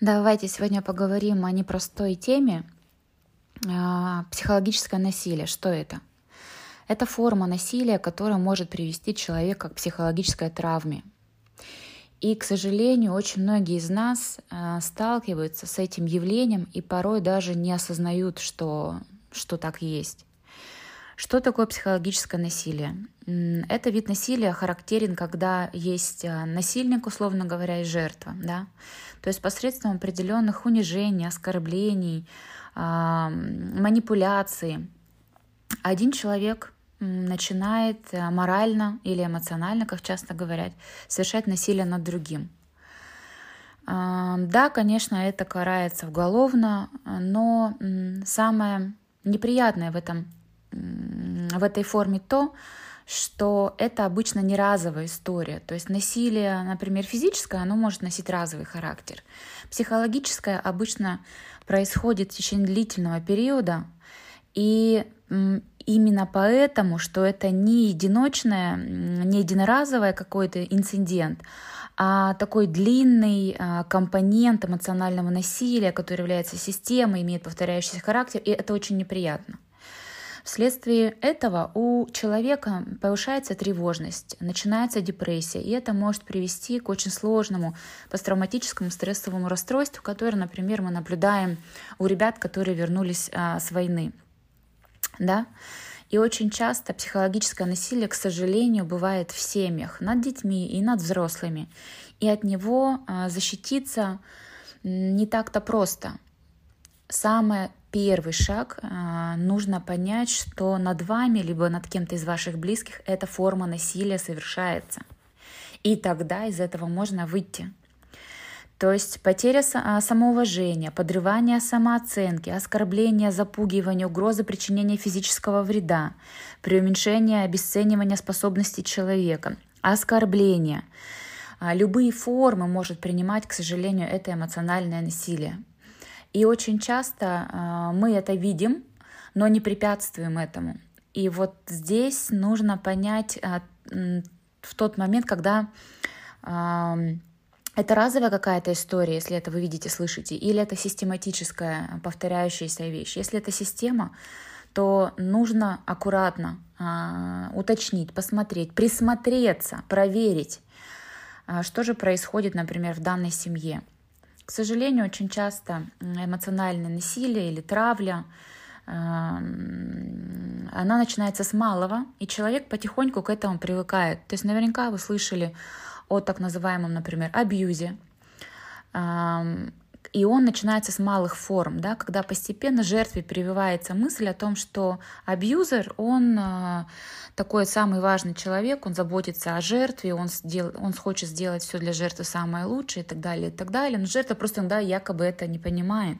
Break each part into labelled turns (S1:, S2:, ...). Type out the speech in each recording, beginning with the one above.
S1: Давайте сегодня поговорим о непростой теме а, психологическое насилие. Что это? Это форма насилия, которая может привести человека к психологической травме. И, к сожалению, очень многие из нас а, сталкиваются с этим явлением и порой даже не осознают, что, что так есть. Что такое психологическое насилие? Это вид насилия характерен, когда есть а, насильник, условно говоря, и жертва. Да? То есть посредством определенных унижений, оскорблений, а, манипуляций один человек начинает а, морально или эмоционально, как часто говорят, совершать насилие над другим. Да, конечно, это карается уголовно, но самое неприятное в этом в этой форме то, что это обычно не разовая история. То есть насилие, например, физическое, оно может носить разовый характер. Психологическое обычно происходит в течение длительного периода, и именно поэтому, что это не единочное, не единоразовый какой-то инцидент, а такой длинный а, компонент эмоционального насилия, который является системой, имеет повторяющийся характер, и это очень неприятно. Вследствие этого у человека повышается тревожность, начинается депрессия, и это может привести к очень сложному посттравматическому стрессовому расстройству, которое, например, мы наблюдаем у ребят, которые вернулись а, с войны. Да? И очень часто психологическое насилие, к сожалению, бывает в семьях над детьми и над взрослыми. И от него а, защититься не так-то просто. Самое первый шаг а, нужно понять, что над вами, либо над кем-то из ваших близких эта форма насилия совершается. И тогда из этого можно выйти. То есть потеря а, самоуважения, подрывание самооценки, оскорбление, запугивание, угроза причинения физического вреда, преуменьшение, обесценивание способностей человека, оскорбление. А, любые формы может принимать, к сожалению, это эмоциональное насилие. И очень часто а, мы это видим, но не препятствуем этому. И вот здесь нужно понять а, в тот момент, когда это разовая какая-то история, если это вы видите, слышите, или это систематическая повторяющаяся вещь. Если это система, то нужно аккуратно э, уточнить, посмотреть, присмотреться, проверить, что же происходит, например, в данной семье. К сожалению, очень часто эмоциональное насилие или травля, она начинается с малого, и человек потихоньку к этому привыкает. То есть наверняка вы слышали о так называемом, например, абьюзе. И он начинается с малых форм, да, когда постепенно жертве прививается мысль о том, что абьюзер, он э, такой самый важный человек, он заботится о жертве, он, сдел, он хочет сделать все для жертвы самое лучшее и так далее, и так далее. Но жертва просто иногда якобы это не понимает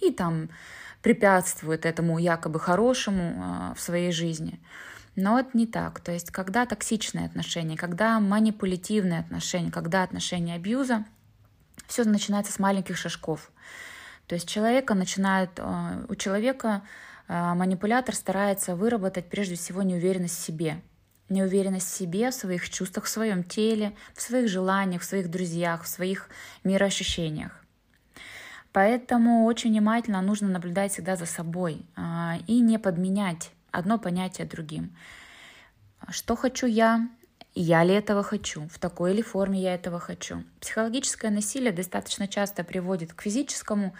S1: и там препятствует этому якобы хорошему э, в своей жизни. Но это не так. То есть, когда токсичные отношения, когда манипулятивные отношения, когда отношения абьюза — все начинается с маленьких шажков. То есть человека начинает, э, у человека э, манипулятор старается выработать прежде всего неуверенность в себе. Неуверенность в себе, в своих чувствах, в своем теле, в своих желаниях, в своих друзьях, в своих мироощущениях. Поэтому очень внимательно нужно наблюдать всегда за собой э, и не подменять одно понятие другим. Что хочу я, я ли этого хочу, в такой или форме я этого хочу. Психологическое насилие достаточно часто приводит к физическому,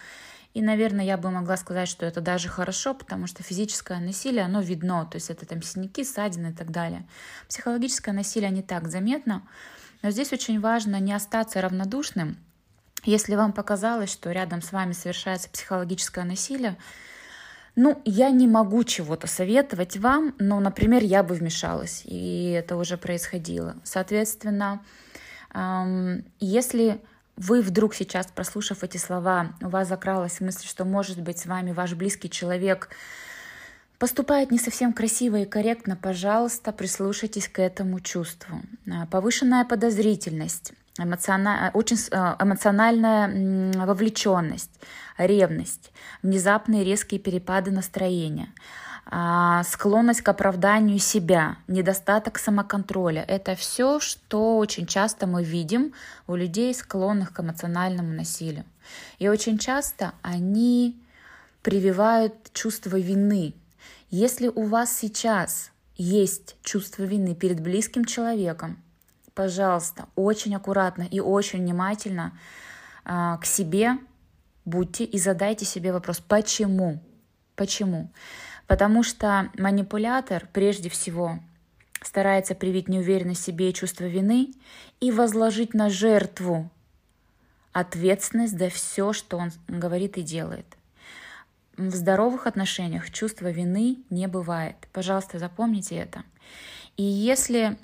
S1: и, наверное, я бы могла сказать, что это даже хорошо, потому что физическое насилие, оно видно, то есть это там синяки, ссадины и так далее. Психологическое насилие не так заметно, но здесь очень важно не остаться равнодушным. Если вам показалось, что рядом с вами совершается психологическое насилие, ну, я не могу чего-то советовать вам, но, например, я бы вмешалась, и это уже происходило. Соответственно, если вы вдруг сейчас, прослушав эти слова, у вас закралась мысль, что, может быть, с вами ваш близкий человек поступает не совсем красиво и корректно, пожалуйста, прислушайтесь к этому чувству. А, повышенная подозрительность, эмоциональная, очень э, эмоциональная вовлеченность, ревность, внезапные резкие перепады настроения, а, склонность к оправданию себя, недостаток самоконтроля. Это все, что очень часто мы видим у людей, склонных к эмоциональному насилию. И очень часто они прививают чувство вины. Если у вас сейчас есть чувство вины перед близким человеком, пожалуйста, очень аккуратно и очень внимательно э, к себе будьте и задайте себе вопрос, почему? Почему? Потому что манипулятор прежде всего старается привить неуверенность в себе и чувство вины и возложить на жертву ответственность за все, что он говорит и делает. В здоровых отношениях чувства вины не бывает. Пожалуйста, запомните это. И если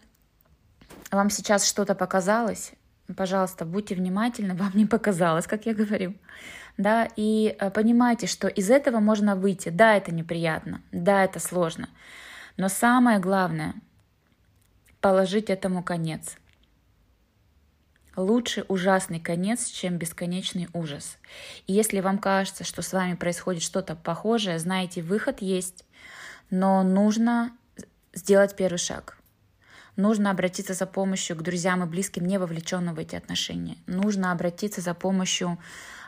S1: вам сейчас что-то показалось, пожалуйста, будьте внимательны, вам не показалось, как я говорю. Да, и э, понимайте, что из этого можно выйти. Да, это неприятно, да, это сложно. Но самое главное — положить этому конец. Лучше ужасный конец, чем бесконечный ужас. И если вам кажется, что с вами происходит что-то похожее, знаете, выход есть, но нужно сделать первый шаг. Нужно обратиться за помощью к друзьям и близким, не вовлеченным в эти отношения. Нужно обратиться за помощью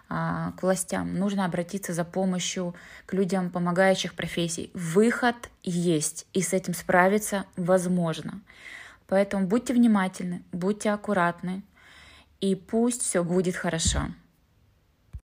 S1: а, к властям, нужно обратиться за помощью к людям помогающих профессий. Выход есть, и с этим справиться возможно. Поэтому будьте внимательны, будьте аккуратны, и пусть все будет хорошо.